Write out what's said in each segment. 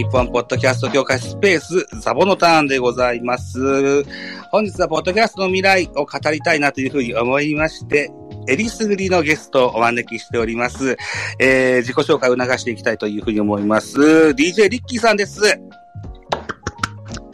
日本ポッドキャスト協会スペースザボのターンでございます。本日はポッドキャストの未来を語りたいなというふうに思いまして、エリスグリのゲストをお招きしております。えー、自己紹介を促していきたいというふうに思います。DJ リッキーさんです。は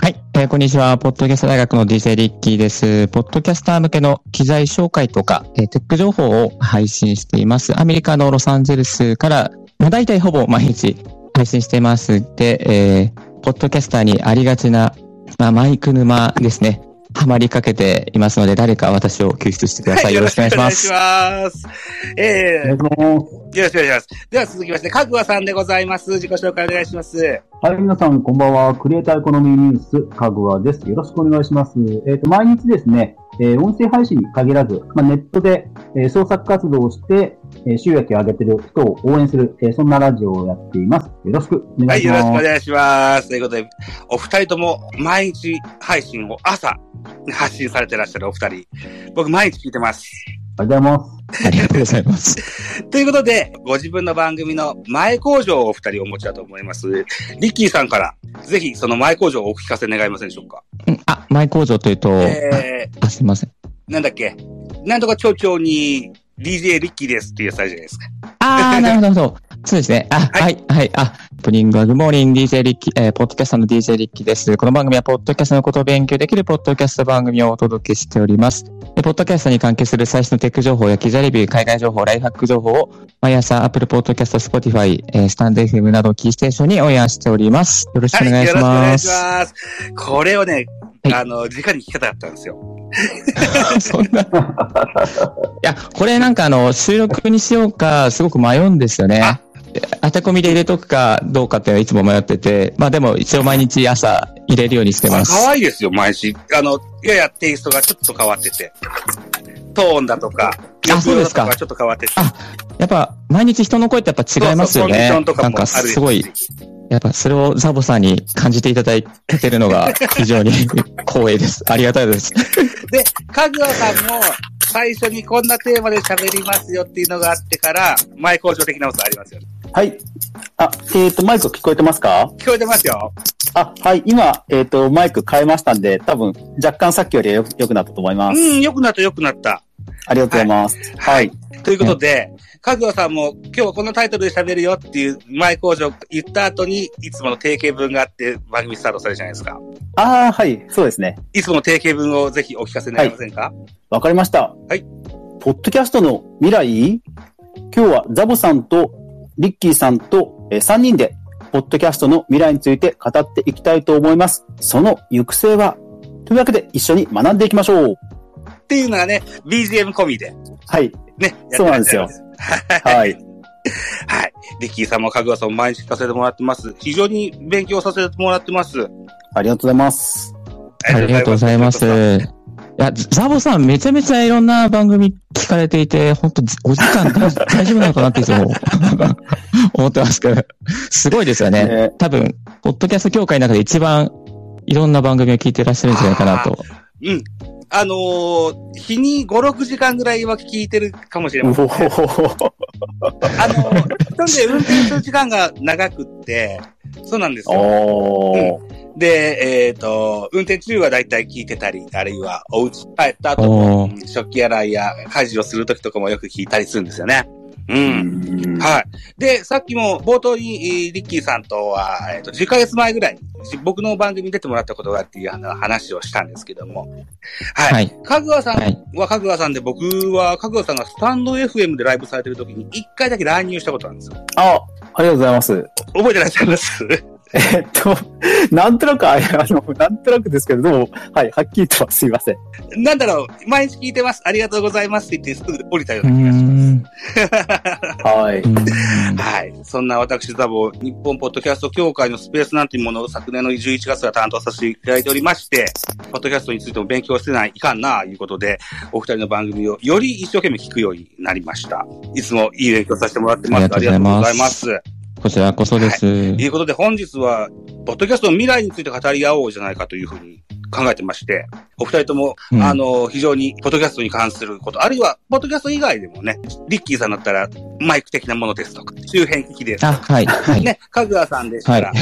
い、えーこんにちは。ポッドキャスト大学の DJ リッキーです。ポッドキャスター向けの機材紹介とか、えーテック情報を配信しています。アメリカのロサンゼルスから、まあ、大体ほぼ毎日配信しています。で、えーポッドキャスターにありがちな、まあ、マイク沼ですね。ハマりかけていますので、誰か私を救出してください。よろしくお願いします。よろしくお願いします。えー、よろしくお願いします。では続きまして、かぐわさんでございます。自己紹介お願いします。はい、皆さん、こんばんは。クリエイターエコノミーニュース、かぐわです。よろしくお願いします。えっ、と、毎日ですね、えー音声配信に限らず、まあ、ネットで、えー創作活動をして、えー収益を上げてる人を応援する、えーそんなラジオをやっています。よろしくおはい、願いします。よろしくお願いします。ということで、お二人とも毎日配信を朝発信されてらっしゃるお二人。僕毎日聞いてます。ありがとうございます。ありがとうございます。ということで、ご自分の番組の前工場をお二人お持ちだと思います。リッキーさんから、ぜひその前工場をお聞かせ願いませんでしょうか？うんあ、マイ工場というと、えあ、すいません。ー、なんだっけ？なんとか町長に DJ リッキーですっていうやつあるじゃないですか。ああ、なるほど、なるほど。そうですね。あ、はいはい、はい、あ、プリングはグモーニン DJ リッキー、えーポッドキャストの DJ リッキーです。この番組は、ポッドキャストのことを勉強できるポッドキャスト番組をお届けしております。でポッドキャストに関係する最新のテック情報や記事レビュー、海外情報、ライフハック情報を、毎朝、Apple Podcast、Spotify、えースタンド FM などキーステーションにオンエアしております。よろしくお願いしはい、よろしくお願いします。ます。これをね、はいあの、直に聞き方だったんですよ。そんな。いや、これなんかあの、収録にしようか、すごく迷うんですよねあ。当て込みで入れとくかどうかっていうのはいつも迷ってて、まあでも一応毎日朝入れるようにしてます。可愛いですよ、毎日。あの、ややテイストがちょっと変わってて。トーンだとか、あそうですかちょっと変わってて。あやっぱ毎日人の声ってやっぱ違いますよねなんかすごい、やっぱそれをザボさんに感じていただいてるのが 非常に光栄です。ありがたいです。で、かぐわさんも、最初にこんなテーマで喋りますよっていうのがあってから、前工場的なことありますよ。はい。あ、えっ、と、マイク聞こえてますか？聞こえてますよ。あ、はい。今、えっ、と、マイク変えましたんで、多分、若干さっきよりはよ良くなったと思います。うん、良くなった良くなった。ありがとうございます。はい。ということで、かぐわさんも今日はこのタイトルで喋るよっていう前工場言った後に、いつもの定型文があって番組スタートされるじゃないですか。ああ、はい。そうですね。いつもの定型文をぜひお聞かせ願いませんか、わかりました。はい。ポッドキャストの未来？今日はザボさんとリッキーさんと、え3人で、ポッドキャストの未来について語っていきたいと思います。その行く末はというわけで一緒に学んでいきましょう。っていうのがね、BGM 込みで、はい。ね。そうなんですよ。はい。はい。リッキーさんもかぐわさんも毎日聞かせてもらってます。非常に勉強させてもらってます。ありがとうございます。ありがとうございます。いや、ザボさんめちゃめちゃいろんな番組聞かれていて、本当お時間大 大丈夫なのかなっていつも 思ってますけど、すごいですよね。ね多分、ポッドキャスト協会の中で一番いろんな番組を聞いてらっしゃるんじゃないかなと。うん。あのー日に5、6時間ぐらいは聞いてるかもしれません。あのー一人で運転する時間が長くって、そうなんですよ。おーで、えっ、と、運転中はだいたい聞いてたり、あるいはお家帰った後おも、ー食器洗いや家事をする時とかもよく聞いたりするんですよね。う。うんんはい。で、さっきも冒頭に、えーリッキーさんとは、えっ、と、10ヶ月前ぐらいに、じ僕の番組に出てもらったことがあっていうあの話をしたんですけども。はい。はい。かぐわさんはかぐわさんで、僕はかぐわさんがスタンド FM でライブされてる時に、一回だけ乱入したことなんですよ。あ、ありがとうございます。覚えてらっしゃいます？えっと、なんとなく、ああの、なんとなくですけれども、はい、はっきりとはすいません。なんだろう、毎日聞いてます。ありがとうございますって言ってすぐ降りたような気がします。ん。はい。はい。そんな私、ザボ、日本ポッドキャスト協会のスペースなんていうものを昨年の11月は担当させていただいておりまして、ポッドキャストについても勉強してない、いかんな、いうことで、お二人の番組をより一生懸命聞くようになりました。いつもいい勉強させてもらってます。ありがとうございますこちらこそです。ということで、本日は、ポッドキャストの未来について語り合おうじゃないかというふうに考えてまして、お二人とも、うんあの、非常に、ポッドキャストに関すること、あるいは、ポッドキャスト以外でもね、リッキーさんだったら、マイク的なものですとか、周辺機器ですとあ、か、はい、はい。ね、かぐわさんでしたはいら、。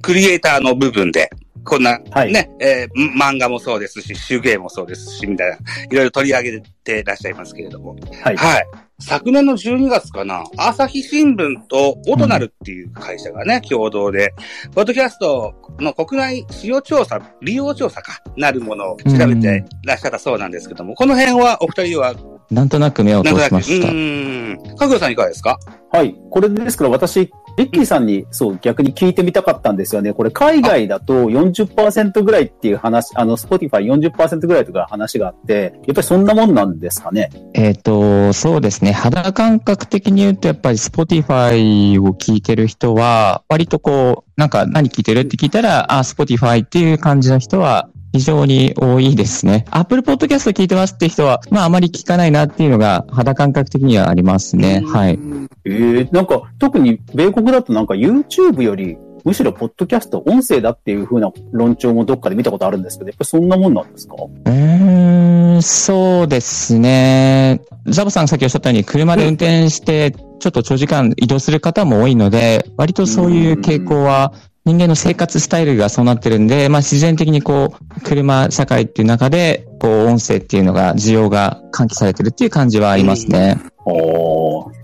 クリエイターの部分で、こんな、はいね、えー漫画もそうですし、手芸もそうですし、みたいな、いろいろ取り上げてらっしゃいますけれども。はい。はい。昨年の12月かな、朝日新聞とオトナルっていう会社がね、共同で、ポッドキャストの国内使用調査、利用調査か、なるものを調べてらっしゃったそうなんですけども、この辺はお二人は、なんとなく目を通なんとなく、うしました。ーん、かぐさんいかがですか？はい。これですから私、リッキーさんに、そう、逆に聞いてみたかったんですよね。これ、海外だと40%ぐらいっていう話、あの、Spotify40% ぐらいとか話があって、やっぱりそんなもんなんですかね？えっ、と、そうですね。肌感覚的に言うと、やっぱり Spotify を聞いてる人は、割とこう、なんか何聞いてるって聞いたら、あ、Spotify っていう感じの人は、非常に多いですね。Apple Podcast 聞いてますって人は、まああまり聞かないなっていうのが肌感覚的にはありますね。はい。ええなんか、特に米国だとなんか YouTube より、むしろポッドキャスト、音声だっていう風な論調もどっかで見たことあるんですけど、やっぱりそんなもんなんですか？うーん、そうですね。ザボさんがさっきおっしゃったように、車で運転して、ちょっと長時間移動する方も多いので、割とそういう傾向は、人間の生活スタイルがそうなってるんで、まあ自然的にこう、車社会っていう中で、こう、音声っていうのが、需要が喚起されてるっていう感じはありますね。ああ、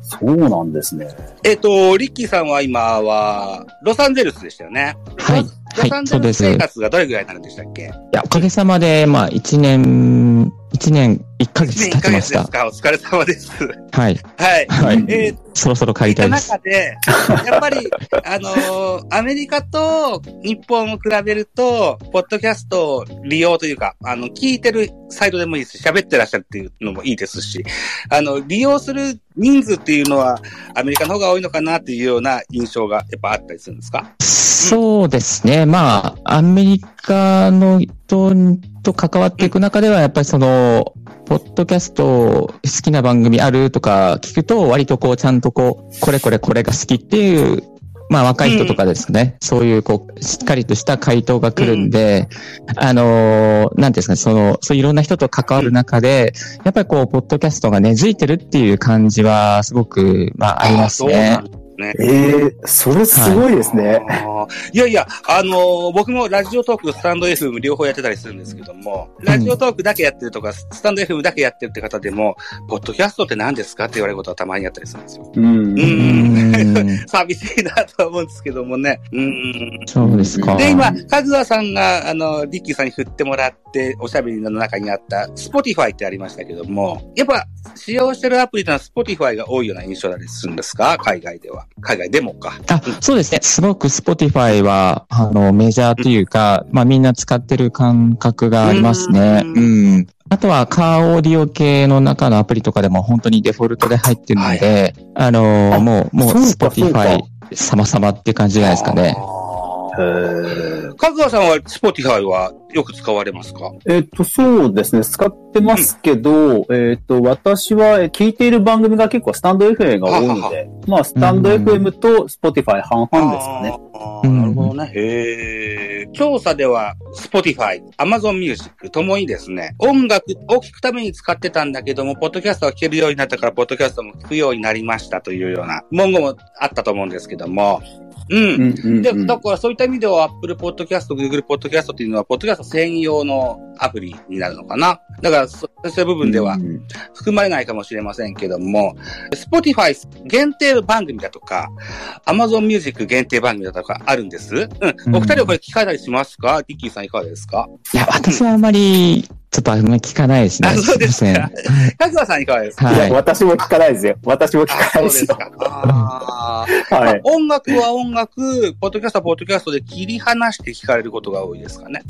そうなんですね。えっ、と、リッキーさんは今は、ロサンゼルスでしたよね。はい。ロはい、サンゼルスそうです。い生活がどれぐらいになるんでしたっけ？や、おかげさまで、まあ、一年、一年一ヶ月1年1ヶ経ちました。月ですかお疲れ様です。はい。はい。はい。えーそろそろ帰りたいです。中で、やっぱり、あのーアメリカと日本を比べると、ポッドキャストを利用というか、あの、聞いてるサイトでもいいですし、喋ってらっしゃるっていうのもいいですし、あの、利用する人数っていうのは、アメリカの方が多いのかなっていうような印象がやっぱあったりするんですか？そうですね。まあ、アメリカの人と関わっていく中では、やっぱりその、ポッドキャスト好きな番組あるとか聞くと、割とこう、ちゃんとこう、これこれこれが好きっていう、まあ若い人とかですね、そういうこう、しっかりとした回答が来るんで、あのーなんですかね、その、そういういろんな人と関わる中で、やっぱりこう、ポッドキャストが根付いてるっていう感じは、すごく、まあありますねね。ええそれすごいですね。あーいやいや、あのー僕もラジオトークとスタンド FM 両方やってたりするんですけども、ラジオトークだけやってるとか、スタンド FM だけやってるって方でも、ポッドキャストって何ですかって言われることはたまにあったりするんですよ。うん。ううんん。寂しいなとは思うんですけどもね。うん。そうですか。で、今、カズワさんが、あの、リッキーさんに振ってもらって、おしゃべりの中にあった、Spotify ってありましたけども、やっぱ、使用してるアプリというのは Spotify が多いような印象だったりするんですか？海外では。海外でもか。あ、そうですね。すごく Spotify は、あの、メジャーというか、まあみんな使ってる感覚がありますね。ううんん。あとは、カーオーディオ系の中のアプリとかでも本当にデフォルトで入ってるので、あの、あもう、もう Spotify 様々って感じじゃないですかね。へーかぐわさんは Spotify はよく使われますか？えっと、そうですね。使ってますけど、えっと、私はえ聞いている番組が結構スタンド FM が多いので、まあ、スタンドうん FM と Spotify 半々ですかね。なるほどね。へえ。調査では、Spotify、Amazon Music ともにですね、音楽を聴くために使ってたんだけども、ポッドキャストを聴けるようになったから、ポッドキャストも聴くようになりましたというような文言もあったと思うんですけども、うん。うんうんうんで、だからそういった意味では Apple Podcast、Google Podcast っていうのは、ポッドキャスト専用のアプリになるのかな。だから、そそういう部分ではうん含まれないかもしれませんけども、Spotify 限定番組だとか、Amazon Music 限定番組だとかあるんです。うん。お二人はこれ聞かれたりしますか？リッキーさんいかがですか？いや、私はあまり、ちょっとあんまり聞かないですね。あそうですかかずわさんいかがですか？はい。私も聞かないですよ。私も聞あ、かないですよ。そうですか。あーはい。音楽は音楽、ポッドキャストはポッドキャストで切り離して聞かれることが多いですかね。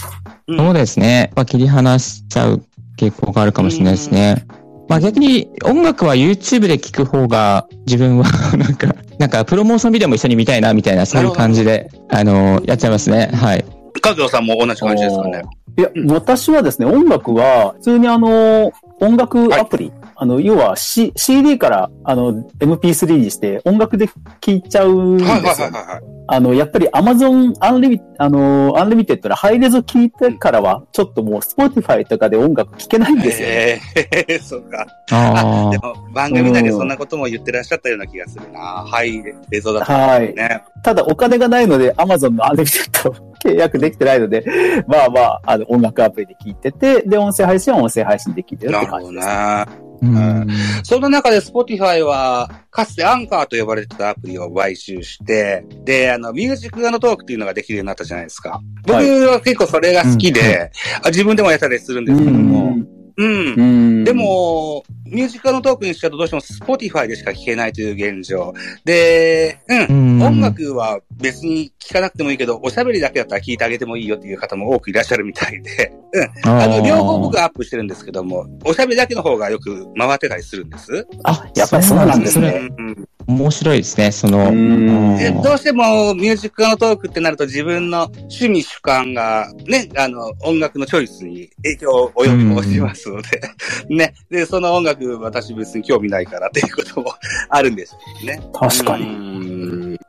うんそうですね。まあ、切り離しちゃう傾向があるかもしれないですね。まあ逆に音楽は YouTube で聴く方が自分は なんか、なんかプロモーションビデオも一緒に見たいなみたいなそういう感じで、あの、やっちゃいますね。はい。かずわさんも同じ感じですかね。いや、私はですね、音楽は、普通にあの、音楽アプリあの、要は、C、CD から、あの、MP3 にして音楽で聴いちゃうんですよ。はいはいはいはい。あの、やっぱり Amazon アンリミ、あの、アンリミテッドなハイレゾ聞いてからは、ちょっともう Spotify とかで音楽聴けないんですよ、ね。え えそうか。あ でも、番組内でそんなことも言ってらっしゃったような気がするな。はい、映像だったはい。ね。ただお金がないので Amazon のアンリミテッド契約できてないので、まあまあ、あの、音楽アプリで聞いてて、で、音声配信は音声配信で聞いてるっなるほどて感じです。ね。あ。うん。その中で Spotify は、かつてアンカーと呼ばれてたアプリを買収して、で、あの、ミュージックのトークっていうのができるようになったじゃないですか。僕は結構それが好きで、あ自分でもやったりするんですけども、うん。うんで、も、ミュージカルのトークにしちゃうとどうしても Spotify でしか聴けないという現状。で、うん。うん音楽は別に聴かなくてもいいけど、おしゃべりだけだったら聴いてあげてもいいよっていう方も多くいらっしゃるみたいで、うん。あの、両方僕はアップしてるんですけども、おしゃべりだけの方がよく回ってたりするんです。あ、やっぱりそうなんですね。うん面白いですね、その。どうしてもミュージックのトークってなると自分の趣味主観がね、あの、音楽のチョイスに影響を及ぼしますので、ね。で、その音楽私別に興味ないからっていうこともあるんですよね。確かに。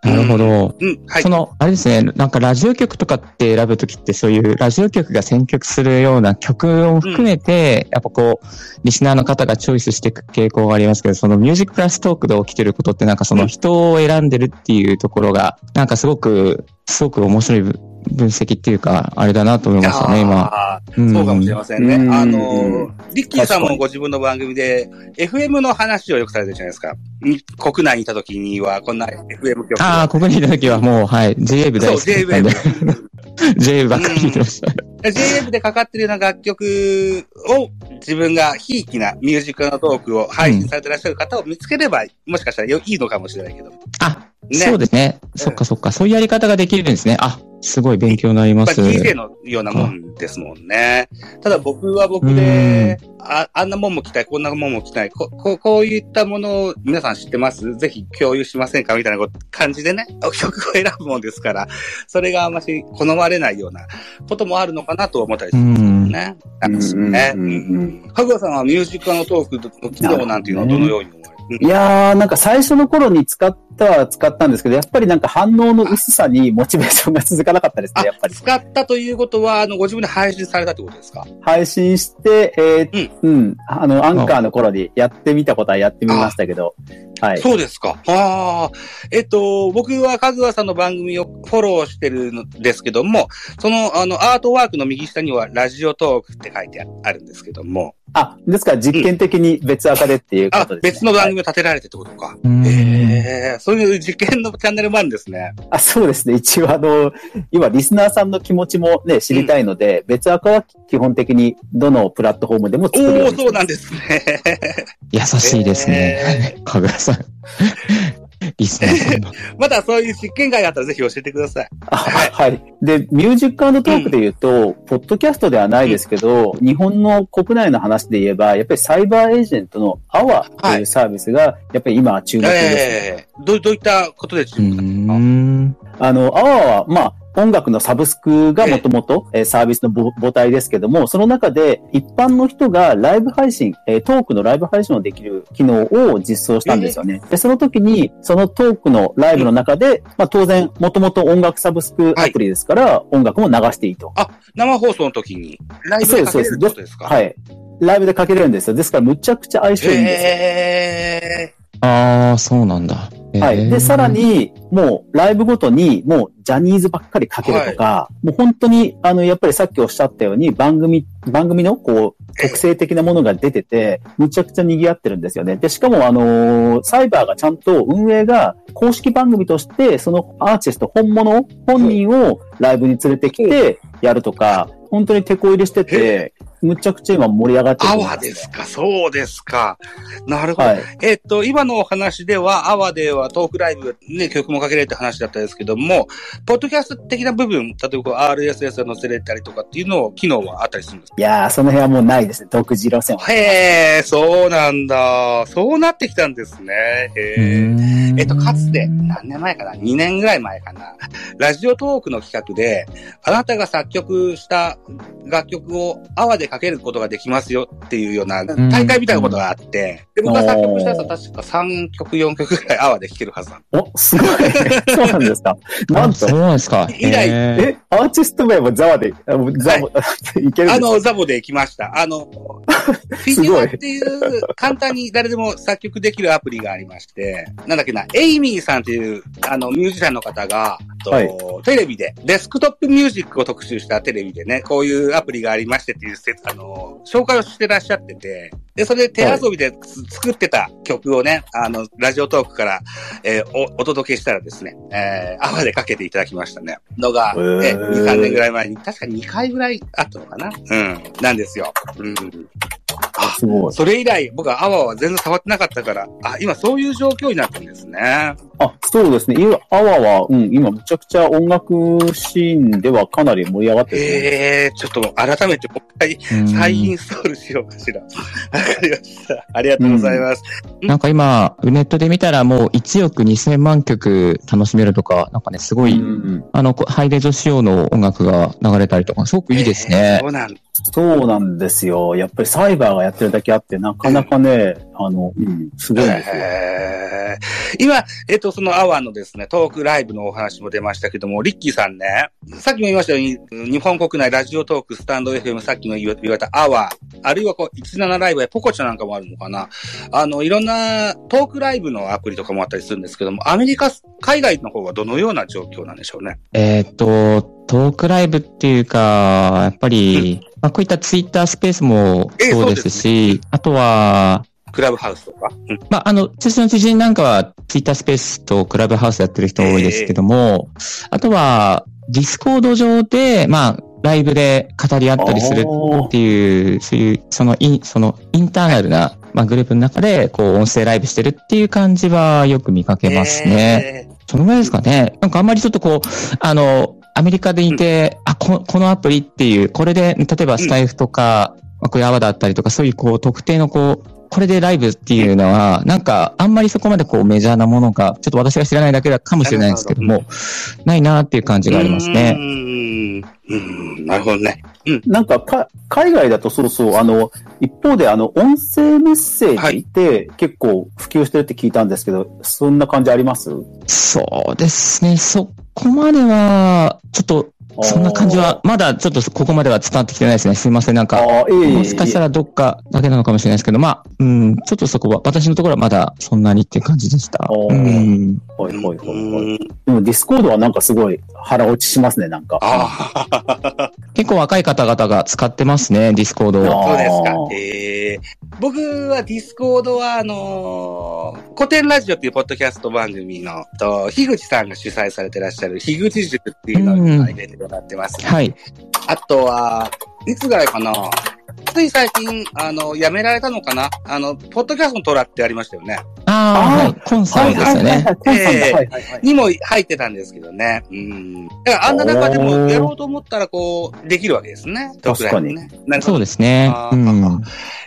になるほ。ど。うん、はいそ。の、あれですね、なんかラジオ局とかって選ぶときってそういうラジオ局が選曲するような曲を含めて、やっぱこう、リスナーの方がチョイスしていく傾向がありますけど、そのミュージックプラストークで起きてることってなんかその人を選んでるっていうところが、なんかすごく、すごく面白い分分析っていうか、あれだなと思いましたね、今。そうかもしれませんね。うんあの、リッキーさんもご自分の番組で、FM の話をよくされてるじゃないですか。に国内にいた時には、こんな FM 局。ああ、ここにいたときはもう、はい、う、大好きだったん JWAVE で、。JA ばっかり聞いてました。JWAVE でかかってるような楽曲を自分がひいきなミュージックのトークを配信されてらっしゃる方を見つければ、もしかしたらよいいのかもしれないけど。あ、ねそうですね。そっかそっか。そういうやり方ができるんですね。あ、すごい勉強になります。まあ、DJ のようなもんですもんね。ただ僕は僕で、ああんなもんも着たい、こんなもんも着たい、ここうこういったものを皆さん知ってます？ぜひ共有しませんかみたいな感じでね、曲を選ぶもんですから、それがあんまし好まれないようなこともあるのかなと思ったりすうるんです。ね。なんですよね。うんうんうんかぐわさんはミュージックのトークの機能なんていうのはどのように思われるいやー、なんか最初の頃に使ったは使ったんですけど、やっぱりなんか反応の薄さにモチベーションが続かなかったですあね、やっぱり。使ったということは、あの、ご自分で配信されたってことですか？配信して、えーうん、あの、アンカーの頃にやってみたことはやってみましたけど、はい。そうですか。ああ。えっと、僕はかぐわさんの番組をフォローしてるんですけども、その、あの、アートワークの右下には、ラジオトークって書いてあるんですけども、あ、ですから実験的に別赤でっていうこあと、です、ね別の番組を立てられてってことか。うんへえ、そういう実験のチャンネルもあるんですね。あそうですね。一応あの、今リスナーさんの気持ちもね、知りたいので、別アカは基本的にどのプラットフォームでも作るようおおにしてそうなんですね。優しいですね。かぐらさん。リスナーさんの。まだそういう実験会があったらぜひ教えてください。あはい。で、ミュージックトークで言うと、ポッドキャストではないですけど、日本の国内の話で言えば、やっぱりサイバーエージェントの AWAというサービスが、やっぱり今注目です、ねええどう、どういったことで注目ですか？ん。あの、 AWAは、まあ、音楽のサブスクがもともとえーサービスの母母体ですけども、その中で一般の人がライブ配信、えートークのライブ配信をできる機能を実装したんですよね。で、その時に、そのトークのライブの中で、まあ当然、もともと音楽サブスクアプリですから、音楽も流していいと。生放送の時に、ライブでかけれるってことですか？はい。ライブでかけれるんですよ。ですから、むちゃくちゃ相性いいんですよ。へああ、そうなんだ。はい。で、さら、に、もう、ライブごとに、もう、ジャニーズばっかりかけるとか、もう本当に、あの、やっぱりさっきおっしゃったように、番組、番組の、こう、特性的なものが出てて、むちゃくちゃ賑わってるんですよね。で、しかも、あのーサイバーがちゃんと運営が公式番組として、そのアーティスト本物、本人をライブに連れてきて、やるとか、本当に手こ入れしてて、むちゃくちゃ今盛り上がってるアと思いますねワですかそうですか。なるほど。はい。えっと、今のお話では、アワではトークライブ、ね、曲もかけれるって話だったんですけども、ポッドキャスト的な部分、例えば RSS が載せれたりとかっていうのを、機能はあったりするんですか？いやー、その辺はもうないですね。独自路線は。へえ、そうなんだ。そうなってきたんですね。へえ。えっと、かつて、何年前かな ?2 年ぐらい前かなラジオトークの企画で、あなたが作曲した楽曲を泡でかかけることができますよっていうような大会みたいなことがあって、で、僕が作曲したやつは確か3曲、4曲ぐらいアワーで弾けるはずなんでお、すごい。そうなんですか。なんとあそう。なんですか。以来え、アーティスト名もザワで、あザボ、いけるあの、ザボで行きました。あの、フィギュアっていう簡単に誰でも作曲できるアプリがありまして、なんだっけな、エイミーさんっていう、あの、ミュージシャンの方が、とはいテレビで、デスクトップミュージックを特集したテレビでね、こういうアプリがありましてっていう説、あの、紹介をしてらっしゃってて、で、それで手遊びでつ作ってた曲をね、あの、ラジオトークから、えーお、お届けしたらですね、えー、泡でかけていただきましたね。のが、へーえ、2、3年ぐらい前に、確か2回ぐらいあったのかな？うん、なんですよ。うん。あ、すごい。それ以来、僕はアワーは全然触ってなかったから、あ、今そういう状況になってるんですね。あ、そうですね。今、アワは、うん、今、むちゃくちゃ音楽シーンではかなり盛り上がってる、ね。ええー、ちょっと改めてもう一回うん再インストールしようかしら。わかりました。ありがとうございます。なんか今、ネットで見たらもう1億2000万曲楽しめるとか、なんかね、すごい、うんあの、こハイレゾ仕様の音楽が流れたりとか、すごくいいですね。そうなんそうなんですよ。やっぱりサイバーがやってるだけあって、なかなかね、あの、うん、すごいんですよ。えー今、えっと、そのアワーのですね、トークライブのお話も出ましたけども、リッキーさんね、さっきも言いましたように、日本国内ラジオトーク、スタンド FM、さっきも言わ言われたアワー、あるいはこう、17ライブやポコチャなんかもあるのかな。あの、いろんなトークライブのアプリとかもあったりするんですけども、アメリカ、海外の方はどのような状況なんでしょうね？えーっと、トークライブっていうか、やっぱり、まあ、こういったツイッタースペースもええそうですし、あとは、クラブハウスとか？うんまあ、あの、私の知人なんかはツイッタースペースとクラブハウスやってる人多いですけども、あとは、ディスコード上で、まあ、ライブで語り合ったりするっていう、そういう、そのイン、その internal な、まあ、グループの中で、こう、音声ライブしてるっていう感じはよく見かけますね。えそのぐらいですかね。なんかあんまりちょっとこう、あの、アメリカでいて、あ、ここのアプリっていう、これで、例えばスタエフとか、まあ、こういうだったりとか、そういうこう、特定のこう、これでライブっていうのは、なんか、あんまりそこまでこう、メジャーなものが、ちょっと私が知らないだけだかもしれないんですけども、ないなっていう感じがありますうね。ん。うん。なるほどね。なんかか、海外だとそうそう、あの、一方で、あの、音声メッセージって結構普及してるって聞いたんですけど、そんな感じあります？そうですね。そこまでは、ちょっと、そんな感じは、まだちょっとここまでは伝わってきてないですね。すいません。なんか、ええええもしかしたらどっかだけなのかもしれないですけど、まあ、うん、ちょっとそこは、私のところはまだそんなにっていう感じでした。おーうん。はいはいはいはい。うんでもディスコードはなんかすごい腹落ちしますね、なんか。ああ。結構若い方々が使ってますね、ディスコードを。あそうですかええ僕はディスコードは、あのーコテンラジオっていうポッドキャスト番組の、と、樋口さんが主催されてらっしゃる、樋口塾っていうのを今入れてもらってます。はい。あとは、いつぐらいかなつい最近、あの、やめられたのかな？あの、ポッドキャストのトラってありましたよね。ああ、はい。コンサートですよね。ええはいはいはい。にも入ってたんですけどね。うん。だからあんな中でもやろうと思ったらこう、できるわけですね。確かにね。なるほどそうですね。うん。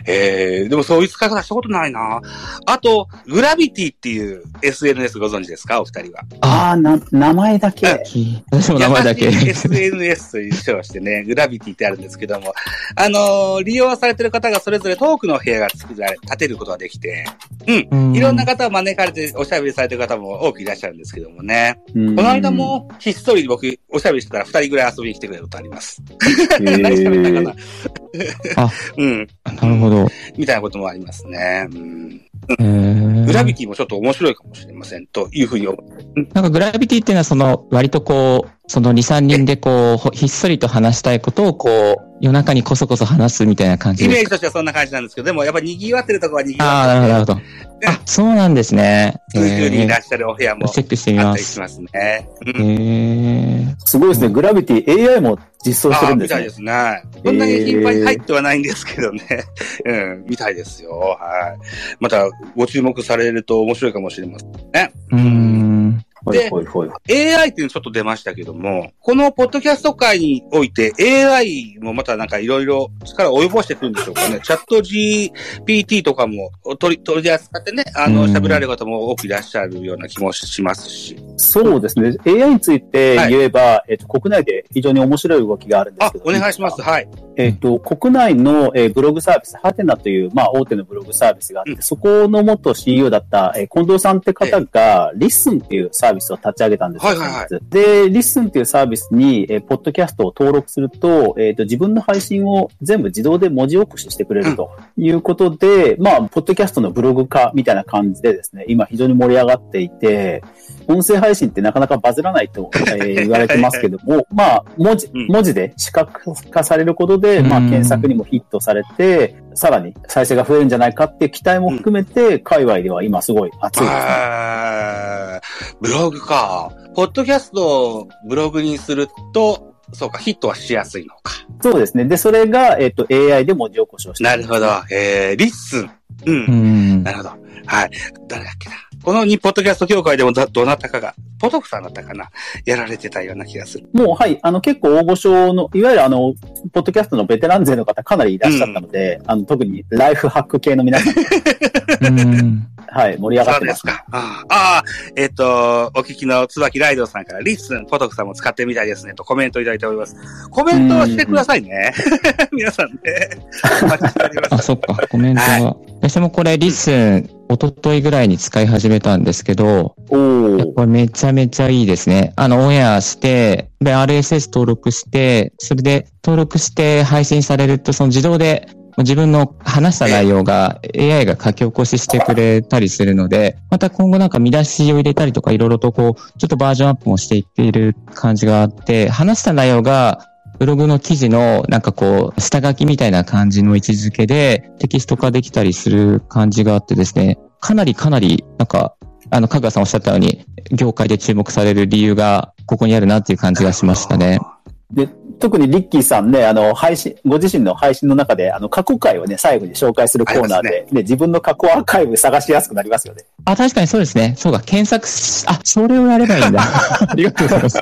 えー、でもそういう使い方したことないな。あと、グラビティっていう SNS ご存知ですか？お二人は。ああ、な、名前だけ。私も名前だけ。SNS という称してね、グラビティってあるんですけども、あのー利用されてる方がそれぞれトークの部屋が作られ、建てることができて、うんいろんな方を招かれておしゃべりされてる方も多くいらっしゃるんですけどもね。うんこの間、も、ひっそり僕、おしゃべりしてたら二人ぐらい遊びに来てくれることあります。へ 何喋ったかな？ーあ うん。なるほど。みたいなこともありますね。うん。えーグラビティもちょっと面白いかもしれません、というふうに思う。なんかグラビティっていうのはその割とこう、その2、3人でこう、ほひっそりと話したいことをこう、夜中にこそこそ話すみたいな感じイですか？メージとしてはそんな感じなんですけど、でもやっぱり賑わってるとこは賑ああ、わなるほど、ってなるほど。あ、そうなんですね。数十人いらえっしゃるお部屋もーチェックしてみますあったりし。ますね。うんえーすごいですね。グラビティ AI も実装してああ、るんですねみたいで。すね。そんなに頻繁に入ってはないんですけどね。うん、みたいですよ。はい。また、ご注目されると面白いかもしれませんね。うーん。はいはいはい。AI っていうのちょっと出ましたけども、このポッドキャスト界において AI もまたなんかいろいろ力を及ぼしてくるんでしょうかね。チャット GPT とかも取り、取り扱ってね、あの、うん喋られる方も多くいらっしゃるような気もしますし。そうですね。AI について言えば、えっと、国内で非常に面白い動きがあるんですけど。、あお願いします。はい。ええっ、と、国内の、えーブログサービス、はてなという、まあ、大手のブログサービスがあって、うん。そこの元 CEO だった、えー近藤さんって方が、 LISTEN っていうサービスを立ち上げたんですよ。はいはいはい。で、 LISTEN っていうサービスに、えーポッドキャストを登録すると、えっ、と、自分の配信を全部自動で文字起こししてくれるということで、まあ、ポッドキャストのブログ化みたいな感じでですね、今非常に盛り上がっていて、音声配信ってなかなかバズらないと、えー言われてますけども、まあ、文字うん、文字で視覚化されることで、まあ、うん検索にもヒットされて、さらに再生が増えるんじゃないかっていう期待も含めて、界隈では今すごい熱いですね。ブログか。ポッドキャストをブログにすると、そうか、ヒットはしやすいのか。そうですね。で、それが、えっ、と、AI で文字起こしをしてなるほど。えー、リッスン。うん。うんな。るほど。はい。誰だっけな。この日ポッドキャスト協会でもどどなたかが、ポトフさんだったかな。やられてたような気がする。もう、はい、あの、結構大御所の、いわゆるあの、ポッドキャストのベテラン勢の方かなりいらっしゃったので、あの、特にライフハック系の皆さん、うん。はい、盛り上がってます。そうですか。ああえっ、と、お聞きの椿ライドウさんから、 LISTEN、ポトフさんも使ってみたいですね、とコメントいただいております。コメントはしてくださいね。皆さんね。お待ちしておりま あ、す。そっか、コメントはは。私もこれ、 LISTEN、一昨日ぐらいに使い始めたんですけど。これめちゃめちゃいいですね。あの、オンエアして、で、RSS 登録して、それで登録して配信されると、その自動で自分の話した内容が AI が書き起こししてくれたりするので、また今後なんか見出しを入れたりとかいろいろとこう、ちょっとバージョンアップもしていっている感じがあって、話した内容がブログの記事のなんかこう、下書きみたいな感じの位置づけでテキスト化できたりする感じがあってですね、かなりかなり、なんか、あの、かぐさんおっしゃったように、業界で注目される理由がここにあるなっていう感じがしましたね。で、特にリッキーさんね、あの、配信、ご自身の配信の中で、あの、過去回をね、最後に紹介するコーナーで、で、自分の過去アーカイブ探しやすくなりますよね。あ、確かにそうですね。そうか、検索し、あ、それをやればいいんだ。ありがとうございます。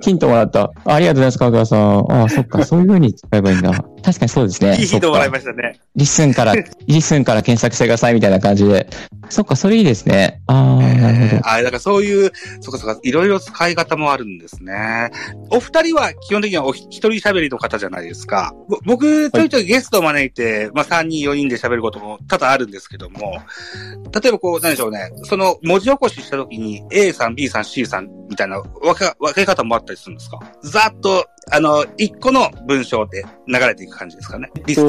ヒントもらった。ありがとうございます、かぐわさん。あ、そっか、そういう風に使えばいいんだ。確かにそうですね。いいヒントもらいましたね。 LISTEN から、 LISTEN から検索してくださいみたいな感じで。そっか、それいいですね。あー、なるほど。えーあ、だからそういう、そっかそっか、いろいろ使い方もあるんですね。お二人は基本的にはお一人喋りの方じゃないですか。ぼ僕、ちょいちょいゲストを招いて、まあ3人4人で喋ることも多々あるんですけども、例えばこう、何でしょうね、その文字起こしした時に A さん、B さん、C さんみたいな分け、分け方もあったりするんですか？ざっと、あの、一個の文章で流れていく感じですかね。リス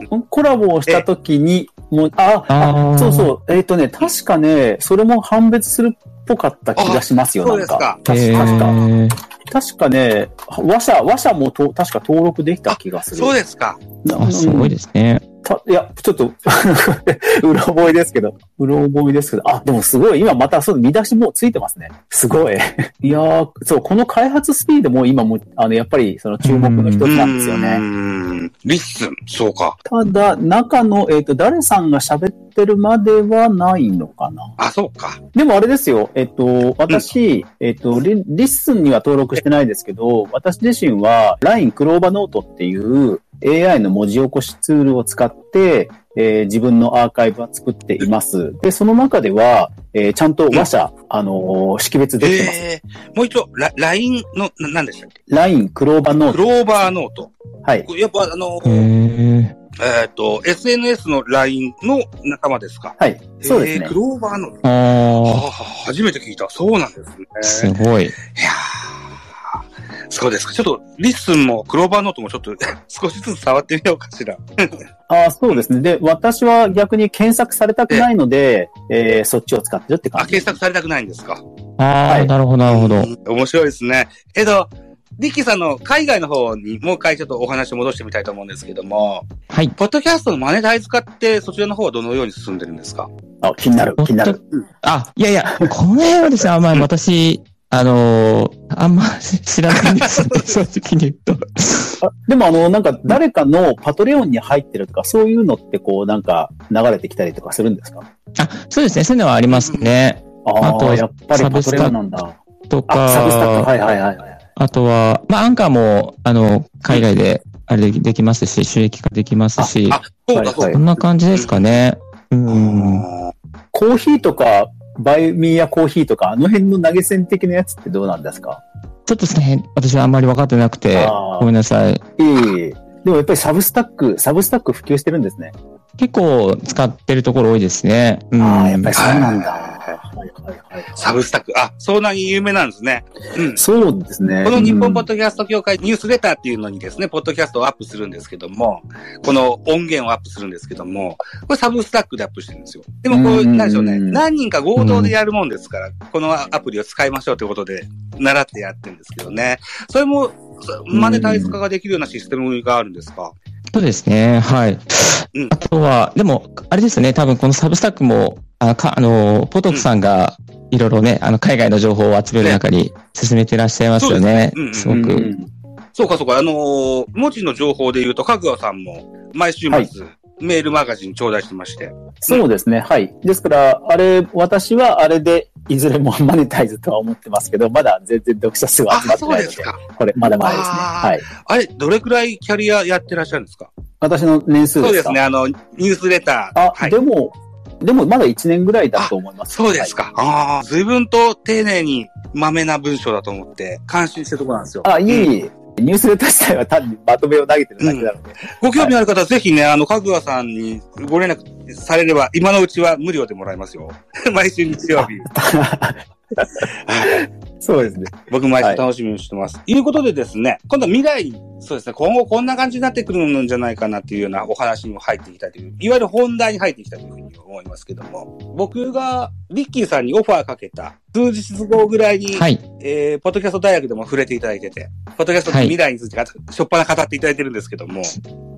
ト。と、コラボをしたときに、もう、あ、あそうそう、えっ、とね、確かね、それも判別するっぽかった気がしますよ、そうですなんか。か。確か、確か。ー確かね、話者、話者もと確か登録できた気がする。そうですか。なあ、すごいですね。たいや、ちょっと、うろ覚えですけど、うろ覚えですけど、あ、でもすごい、今またその見出しもうついてますね。すごい。いやー、そう、この開発スピードも今も、あの、やっぱりその注目の一つなんですようね。ーんリッスン、そうか。ただ、中の、えっ、と、誰さんが喋ってるまではないのかな。あ、そうか。でもあれですよ、えっと、私、えっとリ、リッスンには登録してないですけど、私自身は LINE クローバノートっていう AI の文字起こしツールを使って、えー自分のアーカイブは作っています。で、その中では、えーちゃんと話者、あのー識別できてます。えー、もう一度、ラ LINE の、な何でしたっけ？LINE クローバノート。クローバーノート。はい。やっぱあの、へーえっ、と、SNS の LINE の仲間ですか？はい。そうですねえーク。ローバーノート。あああ、初めて聞いた。そうなんですね。ー、すごい。いやーそうですか。ちょっと、 LISTEN も CLOVA Note もちょっと 少しずつ触ってみようかしら。ああ、そうですね。で、私は逆に検索されたくないので、えーそっちを使ってるって感あ、じ。検索されたくないんですか？ああ、はいなるほど、なるほど。うん面白いですね。えっと、リッキーさんの海外の方にもう一回ちょっとお話を戻してみたいと思うんですけども、はい。ポッドキャストのマネタイズ化ってそちらの方はどのように進んでるんですか？あ、気になる、気になる。あ、いやいや、この辺はですね、あんまり私、あのーあんま知らないんですね、正直に言うと。あでもあの、なんか誰かのパトレオンに入ってるとか、そういうのってこう、なんか流れてきたりとかするんですか？あ、そうですね、そういうのはありますね。ああとあ、やっぱりパトレオンなんだ。とあ、サブスタック。か、はいはいはいはい。あとは、まあ、アンカーも、あの、海外で、あれでできますし、収益化できますし、あ、そんな感じですかね。うん。か。コーヒーとか、 Buy Me a Coffee とか、あの辺の投げ銭的なやつってどうなんですか？ちょっとですね、私はあんまり分かってなくてごめんなさい。いえいえ。でもやっぱり Substack、Substack 普及してるんですね。結構使ってるところ多いですね。うん、ああ、やっぱりそうなんだ。はいはいはいはい。サブスタック。あ、そんなに有名なんですね。うん。そうですね。この日本ポッドキャスト協会ニュースレターっていうのにですね、ポッドキャストをアップするんですけども、この音源をアップするんですけども、これサブスタックでアップしてるんですよ。でもこう、うんなんでしょうね、何人か合同でやるもんですから、このアプリを使いましょうということで、習ってやってるんですけどね。それも、そマネタイズ化ができるようなシステムがあるんですか？そうですね。はい。うんあとは、でも、あれですね、多分このサブスタックも、あかあの、ポトフさんが、いろいろね、あの、海外の情報を集める中に進めてらっしゃいますよね。そうですすごく。そうかそうか、あのー文字の情報で言うと、かぐわさんも、毎週末、はいメールマガジン頂戴してまして。そうですね。はい。ですから、あれ、私はあれで、いずれもマネタイズとは思ってますけど、まだ全然読者数は集まあ、ってないので、で。これ、まだまだですね。はい。あれ、どれくらいキャリアやってらっしゃるんですか？私の年数ですか？そうですね、あの、ニュースレター。あ、はいで。も、でもまだ1年ぐらいだと思います。そうですか。ああ、随分と丁寧に、まめな文章だと思って、感心してるところなんですよ。はい。あ、いえうんニュースレター自体は単にまとめを投げてるだけなので。ご興味ある方はぜひね、あの、かぐわさんにご連絡されれば、今のうちは無料でもらえますよ。毎週日曜日。そうですね。僕毎週楽しみにしてます。ということでですね、今度は未来、そうですね、今後こんな感じになってくるんじゃないかなっていうようなお話にも入っていきたいという、いわゆる本題に入っていきたいというふうに思いますけども、僕がリッキーさんにオファーかけた数日後ぐらいに、はい。えー、ポッドキャスト大学でも触れていただいてて、ポッドキャストの未来について、しょっぱな語っていただいてるんですけども、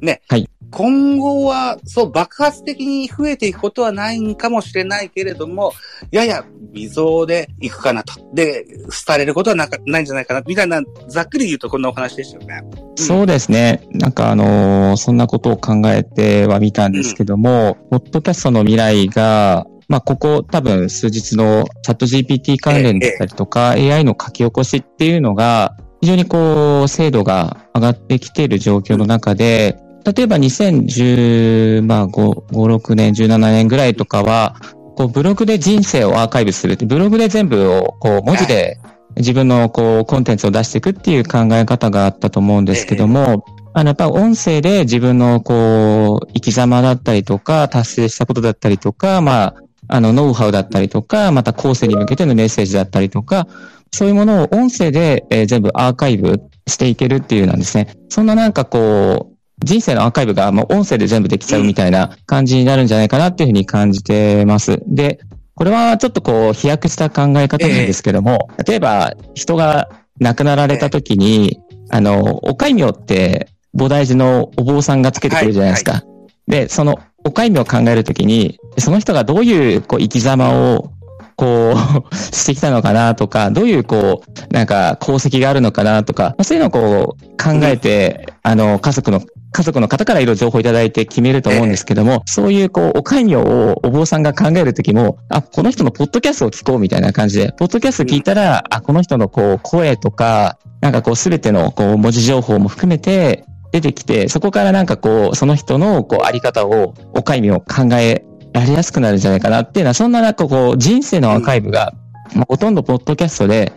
ね。はい今後は、そう、爆発的に増えていくことはないんかもしれないけれども、やや微増でいくかなと。で、廃れることはなかないんじゃないかな、みたいな、ざっくり言うとこんなお話でしたよね。そうですね。なんかあのーそんなことを考えてはみたんですけども、ポッドキャストの未来が、まあ、ここ多分数日のチャット GPT 関連だったりとか、AI の書き起こしっていうのが、非常にこう、精度が上がってきている状況の中で、例えば2015、まあ、5、5 6年、17年ぐらいとかは、こう、ブログで人生をアーカイブするって、ブログで全部を、こう、文字で自分の、こう、コンテンツを出していくっていう考え方があったと思うんですけども、あの、やっぱ音声で自分の、こう、生き様だったりとか、達成したことだったりとか、まあ、あの、ノウハウだったりとか、また後世に向けてのメッセージだったりとか、そういうものを音声で、えー全部アーカイブしていけるっていうなんですね。そんななんかこう、人生のアーカイブがもう音声で全部できちゃうみたいな感じになるんじゃないかなっていうふうに感じてます。で、これはちょっとこう、飛躍した考え方なんですけども、例えば人が亡くなられた時に、あの、お戒名って菩提寺のお坊さんがつけてくるじゃないですか。で、そのお戒名を考えるときに、その人がどういうこう生き様をこう、してきたのかなとか、どういうこう、なんか功績があるのかなとか、まあそういうのをこう考えて、あの、家族の、家族の方からいろいろ情報いただいて決めると思うんですけども、そういうこう、お戒名をお坊さんが考えるときも、あ、この人のポッドキャストを聞こうみたいな感じで、ポッドキャスト聞いたら、あ、この人のこう、声とか、なんかこう、すべてのこう、文字情報も含めて、出てきて、そこからなんかこう、その人のこう、あり方を、お戒名を考えられやすくなるんじゃないかなっていうのは、そんななんかこう、人生のアーカイブが、まあ、ほとんどポッドキャストで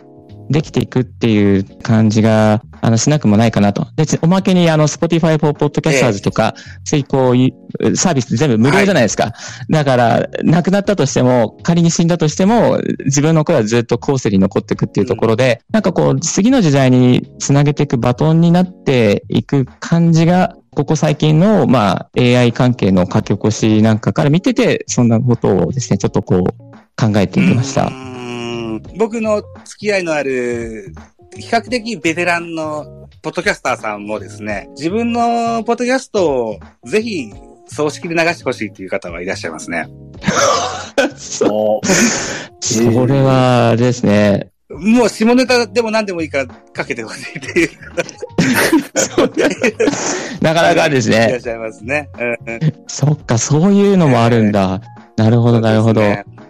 できていくっていう感じが、あの、しなくもないかなと。で、おまけにあの、Spotify for Podcasters とか、そういうこういう、サービス全部無料じゃないですか。だから、亡くなったとしても、仮に死んだとしても、自分の声はずっと後世に残っていくっていうところで、なんかこう、次の時代につなげていくバトンになっていく感じが、ここ最近の、まあ、AI 関係の書き起こしなんかから見てて、そんなことをですね、ちょっとこう、考えていきましたう。ーん僕の付き合いのある、比較的ベテランのポッドキャスターさんもですね、自分のポッドキャストをぜひ葬式で流してほしいっていう方はいらっしゃいますね。そう。それはですね、もう下ネタでも何でもいいからかけてほしいっていうなかなかですねいらっ。しゃいますね。うんうんそっか、そういうのもあるんだ。なるほど、なるほど。ねうん。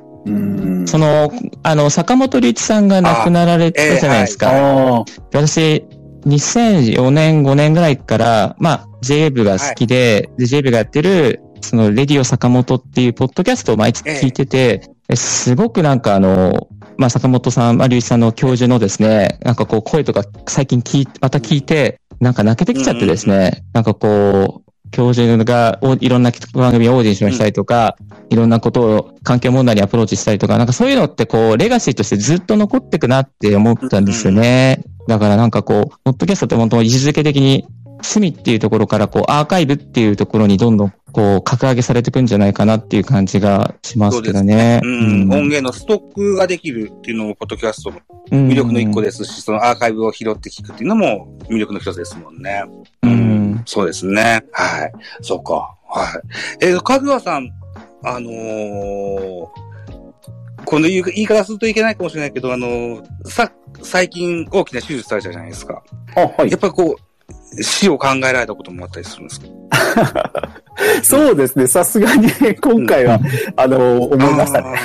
その、あの、坂本龍一さんが亡くなられたじゃないですか。ああ。私、2004年、5年ぐらいから、まあ、JWEB が好きで、で JWEB がやってる、その、レディオ坂本っていうポッドキャストを毎月聞いてて、えすごくなんかあの、まあ、坂本さん、まあ、龍一さんの教授のですね、なんかこう、声とか最近聞いまた聞いて、なんか泣けてきちゃってですね、なんかこう、教授がおいろんな番組をオーディションしたりとか、いろんなことを環境問題にアプローチしたりとか、なんかそういうのってこう、レガシーとしてずっと残っていくなって思ったんですよね。だからなんかこう、ポッドキャストって本当位置づけ的に、隅っていうところからこう、アーカイブっていうところにどんどんこう、格上げされていくんじゃないかなっていう感じがしますけどね。うん、音源のストックができるっていうのも、ポッドキャストの魅力の一個ですし、そのアーカイブを拾って聞くっていうのも魅力の一つですもんね。うん。そうですね。はい。そうか。はい。えー、かぐわさん、あのーこの言い言い方するといけないかもしれないけど、あのーさ、最近大きな手術されたじゃないですか。あ、はいやっ。ぱりこう、死を考えられたこともあったりするんですか？そうですね。さすがに今回は、あの、思いましたね。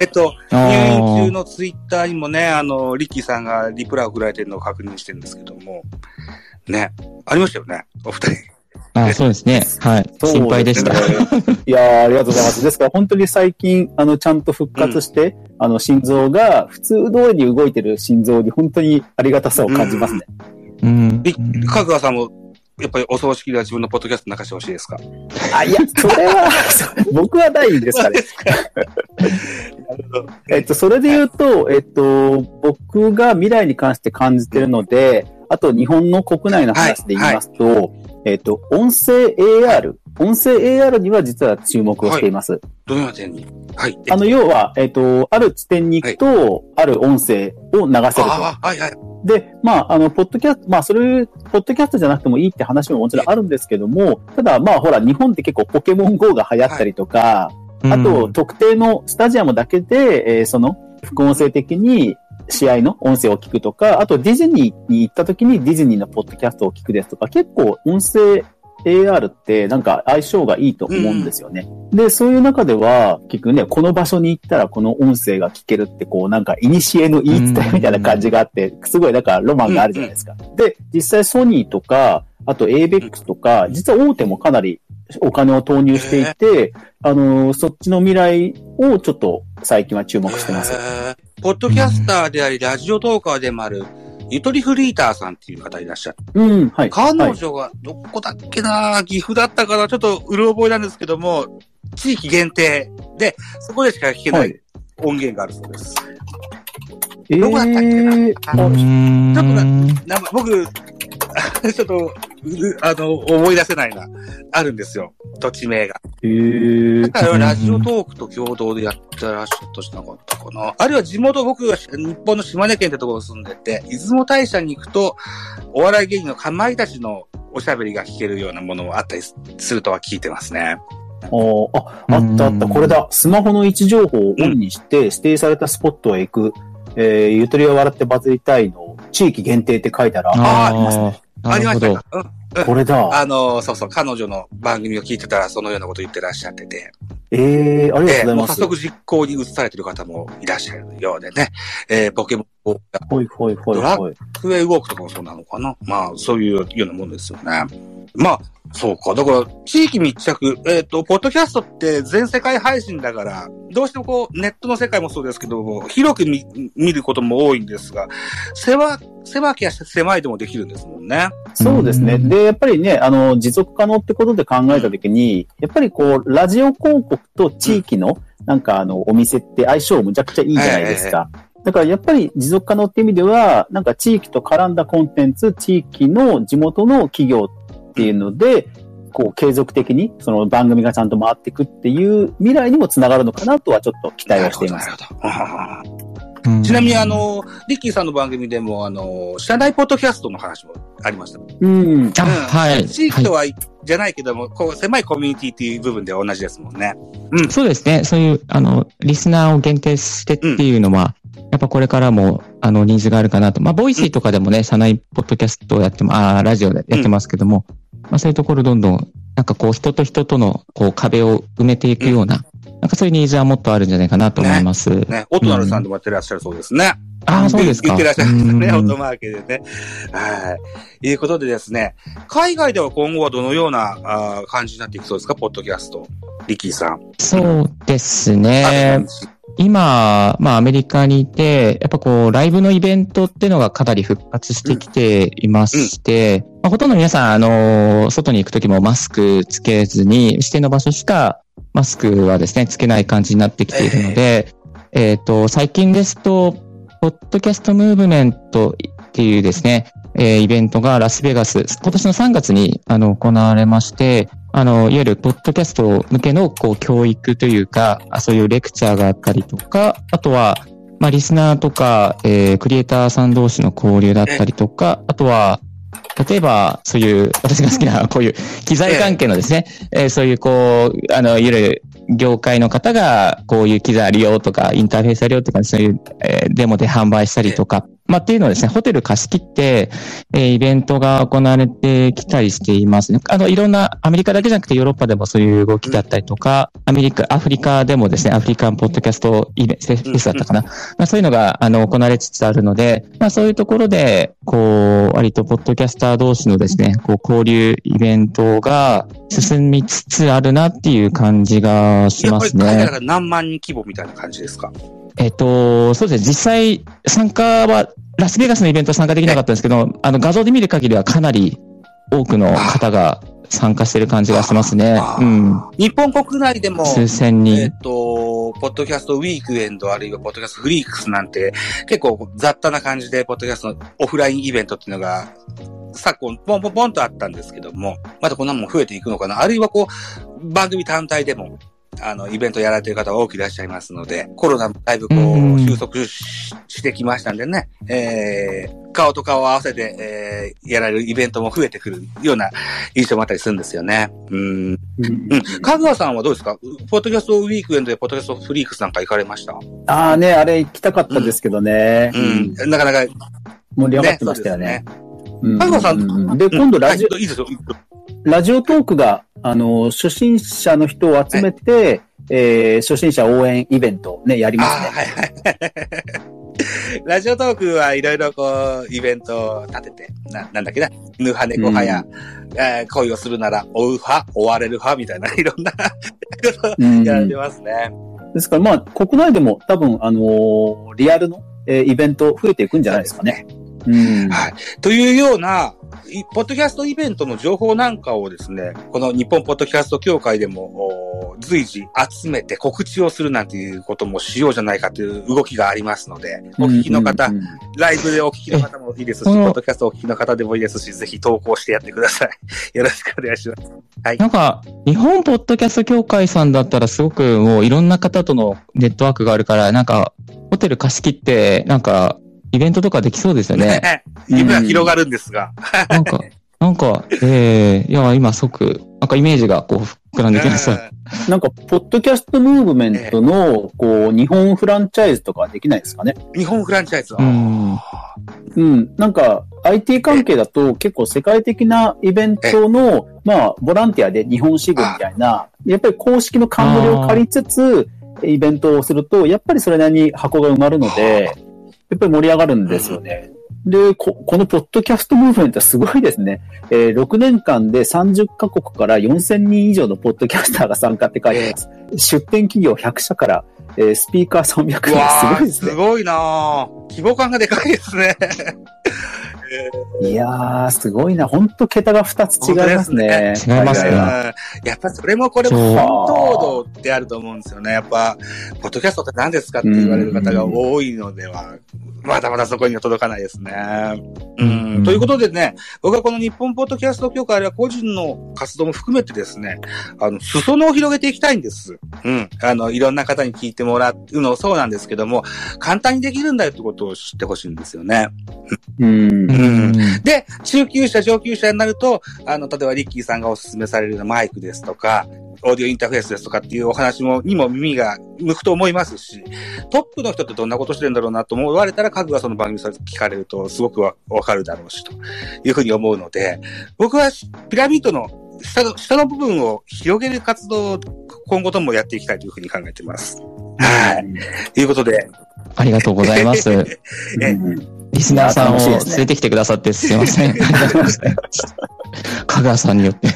えっと、あ入ー院中のツイッターにもね、あの、リッキーさんがリプライ送られてるのを確認してるんですけども、ね、ありましたよね、お二人。あそうですね。はい。心配でした。いやーありがとうございます。ですから本当に最近、あの、ちゃんと復活して、あの、心臓が普通通りに動いてる心臓に本当にありがたさを感じますね。うんリかぐわさんも、やっぱりお葬式では自分のポッドキャスト流してほしいですか？あ、いや、それは、そ 僕はないんですかね。すか。なるほど。えっと、それで言うと、えっと、僕が未来に関して感じてるので、あと日本の国内の話で言いますと、えっと、音声 AR、音声 AR には実は注目をしています。どのような点に？はい。あの、要は、えっと、ある地点に行くと、ある音声を流せると。ああ、はいはい。で、まあ、あの、ポッドキャスト、まあ、それ、ポッドキャストじゃなくてもいいって話ももちろんあるんですけども、ただ、まあ、ほら、日本って結構ポケモン GO が流行ったりとか、あと、特定のスタジアムだけで、えーその、副音声的に試合の音声を聞くとか、あとディズニーに行った時にディズニーのポッドキャストを聞くですとか、結構音声 AR ってなんか相性がいいと思うんですよね。で、そういう中では、結局ね、この場所に行ったらこの音声が聞けるって、こうなんか、いにしえの言い伝えみたいな感じがあって、すごいなんかロマンがあるじゃないですか。で、実際ソニーとか、あと ABEX とか、実は大手もかなりお金を投入していて、あのーそっちの未来をちょっと最近は注目してます。えーポッドキャスターであり、ラジオトーカーでもある、ゆとりフリーターさんっていう方いらっしゃって。うん、はい。彼はい女が、どこだっけな、岐阜だったかな、ちょっとうる覚えなんですけども、地域限定で、そこでしか聞けなはいい音源があるそうです。えどこだったっけなー、あうーんちょっとななんか僕、ちょっと、うあの、思い出せないな。あるんですよ。土地名が。えーだからラジオトークと共同でやってらっしゃったしなかったかな。あるいは地元、僕が日本の島根県ってところに住んでて、出雲大社に行くと、お笑い芸人のかまいたちのおしゃべりが聞けるようなものもあったりするとは聞いてますね。おーあ、あったあった。これだ。スマホの位置情報をオンにして、指定されたスポットへ行く、えー、ゆとりは笑ってバズりたいの、地域限定って書いたら、あありますね。ありました。かうん。これだ。あの、そうそう、彼女の番組を聞いてたらそのようなこと言ってらっしゃってて、ええー、ありがとうございもうます。早速実行に移されてる方もいらっしゃるようでね、えー、ポケモンほいほいほいほい。クエウォークとかもそうなのかなまあ、そういうようなもんですよね。まあ、そうか。だから、地域密着、えっ、と、ポッドキャストって全世界配信だから、どうしてもこう、ネットの世界もそうですけども、広く見見ることも多いんですが、狭、狭きや狭いでもできるんですもんね。そうですね。で、やっぱりね、あの、持続可能ってことで考えたときに、やっぱりこう、ラジオ広告と地域の、なんかあの、お店って相性むちゃくちゃいいじゃないですか。だからやっぱり持続可能って意味では、なんか地域と絡んだコンテンツ、地域の地元の企業っていうので、こう継続的にその番組がちゃんと回っていくっていう未来にもつながるのかなとはちょっと期待をしていますな。るほど。ちなみに、あ、の、リッキーさんの番組でも、あの、社内ポッドキャストの話もありました。うん。あ、はい。地域とは、じゃないけども、こう、狭いコミュニティっていう部分では同じですもんね。うん。そうですね。そういう、あの、リスナーを限定してっていうのは、やっぱこれからも、あの、ニーズがあるかなと。まあ、 Voicy とかでもね、社内ポッドキャストをやっても、あーラジオでやってますけども、まあ、そういうところどんどん、なんかこう、人と人との、こう、壁を埋めていくような、なんかそういうニーズはもっとあるんじゃないかなと思います。ね、オトナルさんでもやってらっしゃるそうですね。ああ、そうですか。言ってらっしゃいましたね、うんオートマーケでね。はい。いうことでですね、海外では今後はどのようなあー感じになっていきそうですか、ポッドキャスト。リッキーさん。そうですね。今、まあアメリカにいて、やっぱこう、ライブのイベントっていうのがかなり復活してきていまして、まあ、ほとんど皆さん、あの、外に行くときもマスクつけずに、指定の場所しかマスクはですね、つけない感じになってきているので、えっ、と、最近ですと、ポッドキャストムーブメントっていうですね、えーイベントがラスベガス、今年の3月にあの行われまして、あの、いわゆるポッドキャスト向けのこう教育というか、あそういうレクチャーがあったりとか、あとは、まあ、リスナーとか、えークリエイターさん同士の交流だったりとか、あとは、例えば、そういう、私が好きな、こういう機材関係のですね、えーそういう、こう、あの、いわゆる業界の方が、こういう機材あるよとか、インターフェースあるよとか、そういう、えーデモで販売したりとか、まあ、っていうのをですね、ホテル貸し切って、えーイベントが行われてきたりしていますね。あの、いろんな、アメリカだけじゃなくてヨーロッパでもそういう動きだったりとか、アメリカ、アフリカでもですね、アフリカンポッドキャストイベント、フェスだったかな。まあ、そういうのが、あの、行われつつあるので、まあ、そういうところで、こう、割とポッドキャスター同士のですね、こう、交流イベントが進みつつあるなっていう感じがしますねやっぱり海外だ。から何万人規模みたいな感じですか？えっと、そうですね。実際、参加は、ラスベガスのイベントは参加できなかったんですけど、あの、画像で見る限りはかなり多くの方が参加してる感じがしますねうん。日本国内でも、数千えっ人。と、ポッドキャストウィークエンドあるいはポッドキャストフリークスなんて結構雑多な感じでポッドキャストのオフラインイベントっていうのが昨今ポンポンポンとあったんですけども、またこんなもん増えていくのかなあるいはこう、番組単体でもあの、イベントやられてる方が多くいらっしゃいますので、コロナもだいぶこうんう、収束ししてきましたんでね、えー、顔と顔を合わせて、えー、やられるイベントも増えてくるような印象もあったりするんですよね。うん。うんうん。かぐわさんはどうですか？ポッドキャストウィークエンドでポッドキャストフリークスなんか行かれました？ああね、あれ行きたかったですけどね。うん。なかなか、ね、盛り上がってましたよね。うんかぐわさんうで、今度ラジオ、はいいいですよ。ラジオトークが、あの、初心者の人を集めて、えー初心者応援イベントね、やりあますね。あ、はいはい。ラジオトークはいろいろこう、イベントを立てて、な、なんだっけな、犬派猫派や、えー恋をするなら追う派、追われる派みたいな、いろんなやられてますね。ですからまあ、国内でも多分、あのーリアルの、えーイベント増えていくんじゃないですかね。うん。はい。というような、いポッドキャストイベントの情報なんかをですね、この日本ポッドキャスト協会でもお随時集めて告知をするなんていうこともしようじゃないかという動きがありますので、お聞きの方、うんうんライブでお聞きの方もいいですし、ポッドキャストお聞きの方でもいいですし、ぜひ投稿してやってください。よろしくお願いします。はい。なんか、日本ポッドキャスト協会さんだったらすごくもういろんな方とのネットワークがあるから、なんか、ホテル貸し切って、なんか、イベントとかできそうですよね。夢は広がるんですが。なんか、なんか、ええいや、今即、なんかイメージがこう、膨らんできました。なんか、ポッドキャストムーブメントの、こう、日本フランチャイズとかはできないですかね。日本フランチャイズは。うんうん。なんか、IT 関係だと結構世界的なイベントの、まあ、ボランティアで日本支部みたいな、やっぱり公式の冠を借りつつ、イベントをすると、やっぱりそれなりに箱が埋まるので、やっぱり盛り上がるんですよね。で、こ、このポッドキャストムーブメントはすごいですね。えー6年間で30カ国から4000人以上のポッドキャスターが参加って書いてます。出展企業100社から、えースピーカー300う人。すごいですねす。ごいなぁ規模感がでかいですね。いやー、すごいな。ほんと桁が2つ違いますね。違いますねやっぱそれもこれも本当度ってあると思うんですよね。やっぱ、ポッドキャストって何ですかって言われる方が多いのでは、まだまだそこには届かないですね。うんうんということでね、僕はこの日本ポッドキャスト協会は個人の活動も含めてですね、あの、裾野を広げていきたいんです。うん。あの、いろんな方に聞いてもらうのもそうなんですけども、簡単にできるんだよってことを知ってほしいんですよね。うん。うんで、中級者、上級者になると、あの、例えばリッキーさんがお勧めされるマイクですとか、オーディオインターフェースですとかっていうお話も、にも耳が向くと思いますし、トップの人ってどんなことしてるんだろうなと思われたら、各がその番組さ聞かれると、すごくわわかるだろうし、というふうに思うので、僕はピラミッドの下の、下の部分を広げる活動を今後ともやっていきたいというふうに考えています。はい。ということで、ありがとうございます。うんリスナーさんを連れてきてくださってすいません。香川さんによって。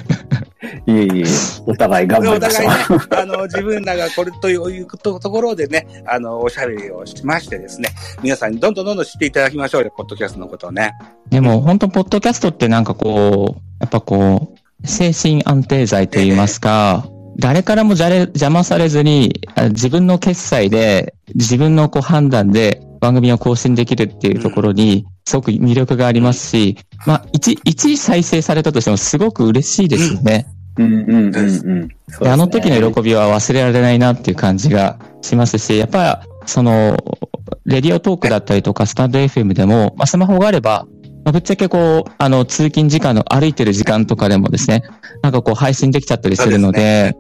いえいえ、お互い頑張おりまし互いねょう。、あの、自分らがこれというところでね、あの、おしゃべりをしましてですね、皆さんにどんどんどんどん知っていただきましょうよ、ポッドキャストのことをね。でも本当、ポッドキャストってなんかこう、やっぱこう、精神安定剤といいますか、誰からもじゃれ邪魔されずに、あ自分の決済で、自分のこう判断で番組を更新できるっていうところに、すごく魅力がありますし、まあ、一、一再生されたとしてもすごく嬉しいですよね。うんうんうんうん。であの時の喜びは忘れられないなっていう感じがしますし、やっぱり、その、レディオトークだったりとか、スタンド FM でも、まあ、スマホがあれば、まあぶっちゃけこう、あの、通勤時間の歩いてる時間とかでもですね、なんかこう配信できちゃったりするので、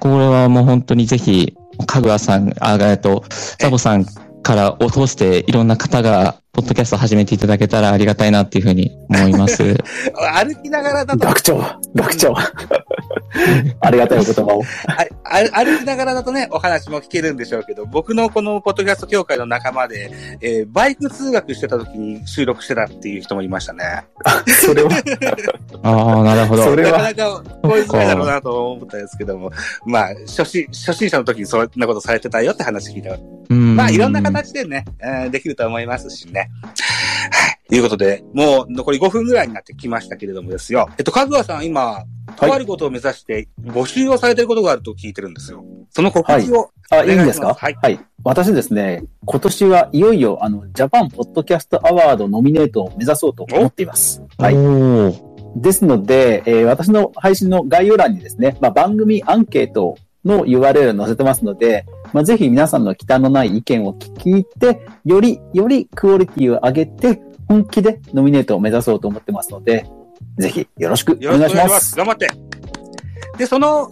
これはもう本当にぜひ、かぐわさん、あ、えっと、ザボさんからを通していろんな方が、ポッドキャストを始めていただけたらありがたいなっていうふうに思います。歩きながらだと、学長、学長。ありがたいお言葉を。ああ歩きながらだとね、お話も聞けるんでしょうけど、僕のこのポッドキャスト協会の仲間で、えーバイク通学してた時に収録してたっていう人もいましたね。それは、ああ、なるほど。それは？なかなか、こういうづらいだろうなと思ったんですけども、まあ、初心、初心者の時にそんなことされてたよって話聞いた。うんまあ、いろんな形でね、えーできると思いますしね。はい。ということで、もう残り5分ぐらいになってきましたけれどもですよ。えっと、かぐわさん今、とあることを目指して募集をされてることがあると聞いてるんですよ。その告知を、あ、お願いしますいいんですか？はい私ですね、今年はいよいよ、あの、ジャパンポッドキャストアワードノミネートを目指そうと思っています。はい。ですので、えー私の配信の概要欄にですね、まあ、番組アンケートの URL 載せてますので、まあ、ぜひ皆さんの忌憚のない意見を聞いて、より、よりクオリティを上げて、本気でノミネートを目指そうと思ってますので、ぜひよろしくお願いしますま。す。頑張って。で、その、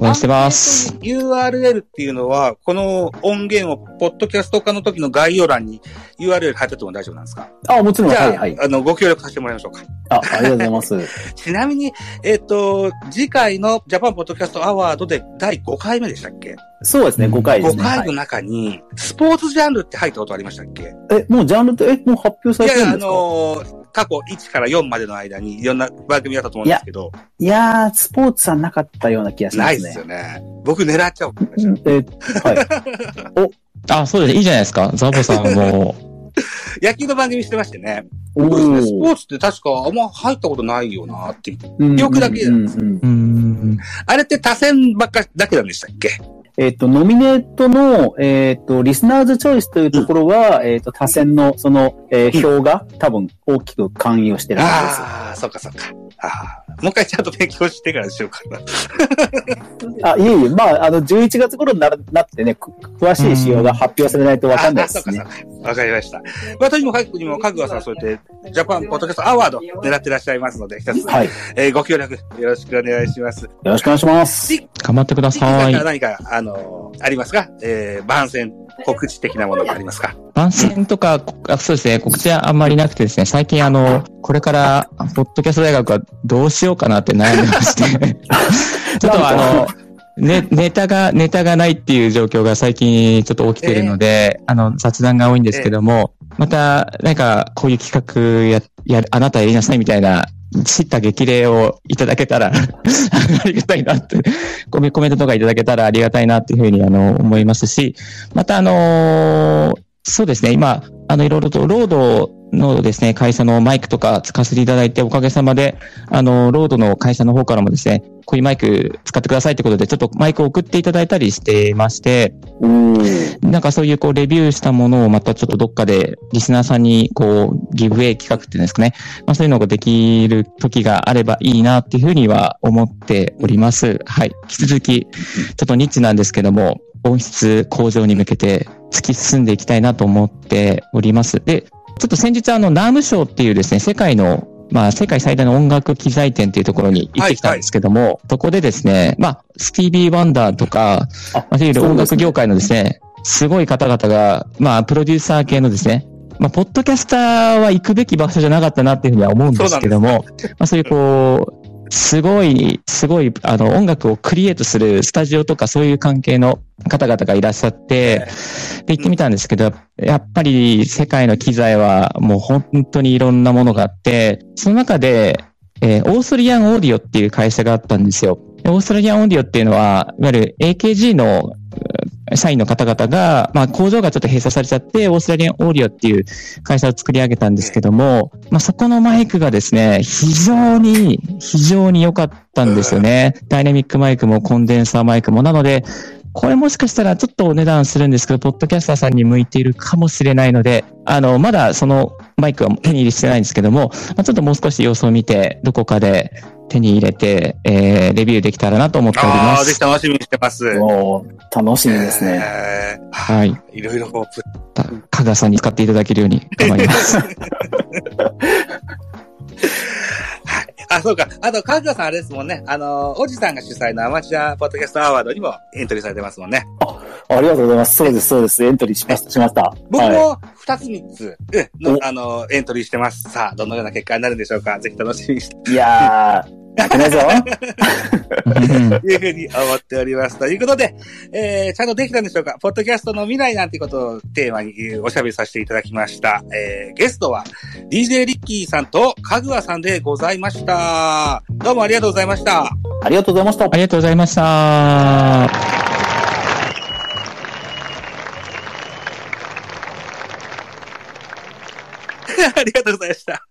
応援してます。URL っていうのは、この音源を、ポッドキャスト化の時の概要欄に URL 貼ってても大丈夫なんですか？あ、もちろん、じゃあ、はい、はい。あの、ご協力させてもらいましょうか。あ、ありがとうございます。ちなみに、えっ、と、次回のジャパンポッドキャストアワードで第5回目でしたっけ？そうですね、5回です5ね。回の中に、スポーツジャンルって入ったことありましたっけ？え、もうジャンルって、え、もう発表さいやいや、あれてるんですか？のー過去1から4までの間にいろんな番組だったと思うんですけど、いやー、スポーツはなかったような気がしますねないですよ。ね。僕狙っちゃおう。え、はい。あ、そうです。いいじゃないですか。ザボさんも。野球の番組してましてね。スポーーツって確かあんま入ったことないよなって。うん記憶だけうんうんうーん。あれって多選ばっかだけなんでしたっけ？えっ、と、ノミネートの、えっ、と、リスナーズチョイスというところは、えっ、と、多選の、その、えー票が多分大きく関与してるはずです。ああ、そっかそっか。ああ、もう一回ちゃんと勉強してからにしようかな。あ、いえいえ、まあ、あの、11月頃になるなってね、く詳しい仕様が発表されないとわかんないですね。わかりました。私も、かくにも、かぐわさん、そうやって、ジャパンポッドキャストアワード狙ってらっしゃいますので、一つ、はい。よえーご協力よろしくお願いします。ろしくお願いします。頑張ってくだ次ささい。何か、あのーありますか？えー、番宣、告知的なものがありますか？番宣とか、あそうですね、告知はあんまりなくてですね、最近あの、これから、ポッドキャスト大学はどうしようかなって悩んでまして、ちょっとあの、ね、ネタが、ネタがないっていう状況が最近ちょっと起きてるので、あの、雑談が多いんですけども、また、なんか、こういう企画や、や、あなたやりなさいみたいな、知った激励をいただけたら、ありがたいなって、コメコメントとかいただけたらありがたいなっていうふうに、あの、思いますし、また、あのーそうですね、今、あの、いろいろと、ロードのですね、会社のマイクとか使わせていただいて、おかげさまで、あの、ロードの会社の方からもですね、こういうマイク使ってくださいってことで、ちょっとマイクを送っていただいたりしてまして、なんかそういうこうレビューしたものをまたちょっとどっかでリスナーさんにこうギブウェイ企画っていうんですかね。まあそういうのができる時があればいいなっていうふうには思っております。はい。引き続き、ちょっとニッチなんですけども、音質向上に向けて突き進んでいきたいなと思っております。で、ちょっと先日あの、ナームショーっていうですね、世界のまあ、世界最大の音楽機材店っていうところに行ってきたんですけども、そこでですね、まあ、スティービー・ワンダーとか、あまあ、いわゆる音楽業界のですね、すごい方々が、まあ、プロデューサー系のですね、まあ、ポッドキャスターは行くべき場所じゃなかったなっていうふうには思うんですけども、まあ、そういうこう、すごい、すごい、あの、音楽をクリエイトするスタジオとかそういう関係の方々がいらっしゃって、で、行ってみたんですけど、やっぱり世界の機材はもう本当にいろんなものがあって、その中で、えーオーストリアンオーディオっていう会社があったんですよ。オーストラリアンオーディオっていうのは、いわゆる AKG の社員の方々が、まあ工場がちょっと閉鎖されちゃって、オーストラリアンオーディオっていう会社を作り上げたんですけども、まあそこのマイクがですね、非常に、非常に良かったんですよね。ダイナミックマイクもコンデンサーマイクも。なので、これもしかしたらちょっとお値段するんですけど、ポッドキャスターさんに向いているかもしれないので、あの、まだそのマイクは手に入れしてないんですけども、まあ、ちょっともう少し様子を見て、どこかで手に入れて、えー、レビューできたらなと思っております。ああ、ぜひ楽しみにしてます。お楽しみですね。えー、はい。いろいろこう、かがさんに使っていただけるように頑張ります。はいあ、そうか。あと、カズさんあれですもんね。あの、おじさんが主催のアマチュアポッドキャストアワードにもエントリーされてますもんね。あ、ありがとうございます。そうです、そうです。エントリーしました、しました。僕も二つ三つ、の、あの、エントリーしてます。さあ、どのような結果になるんでしょうか？ぜひ楽しみにして。いやー、負けないぞ いうふうに思っております。ということで、えー、ちゃんとできたんでしょうか？ポッドキャストの未来なんてことをテーマにおしゃべりさせていただきました。えー、ゲストは DJ リッキーさんとかぐわさんでございました。どうもありがとうございました。ありがとうございました。ありがとうございました。ありがとうございました。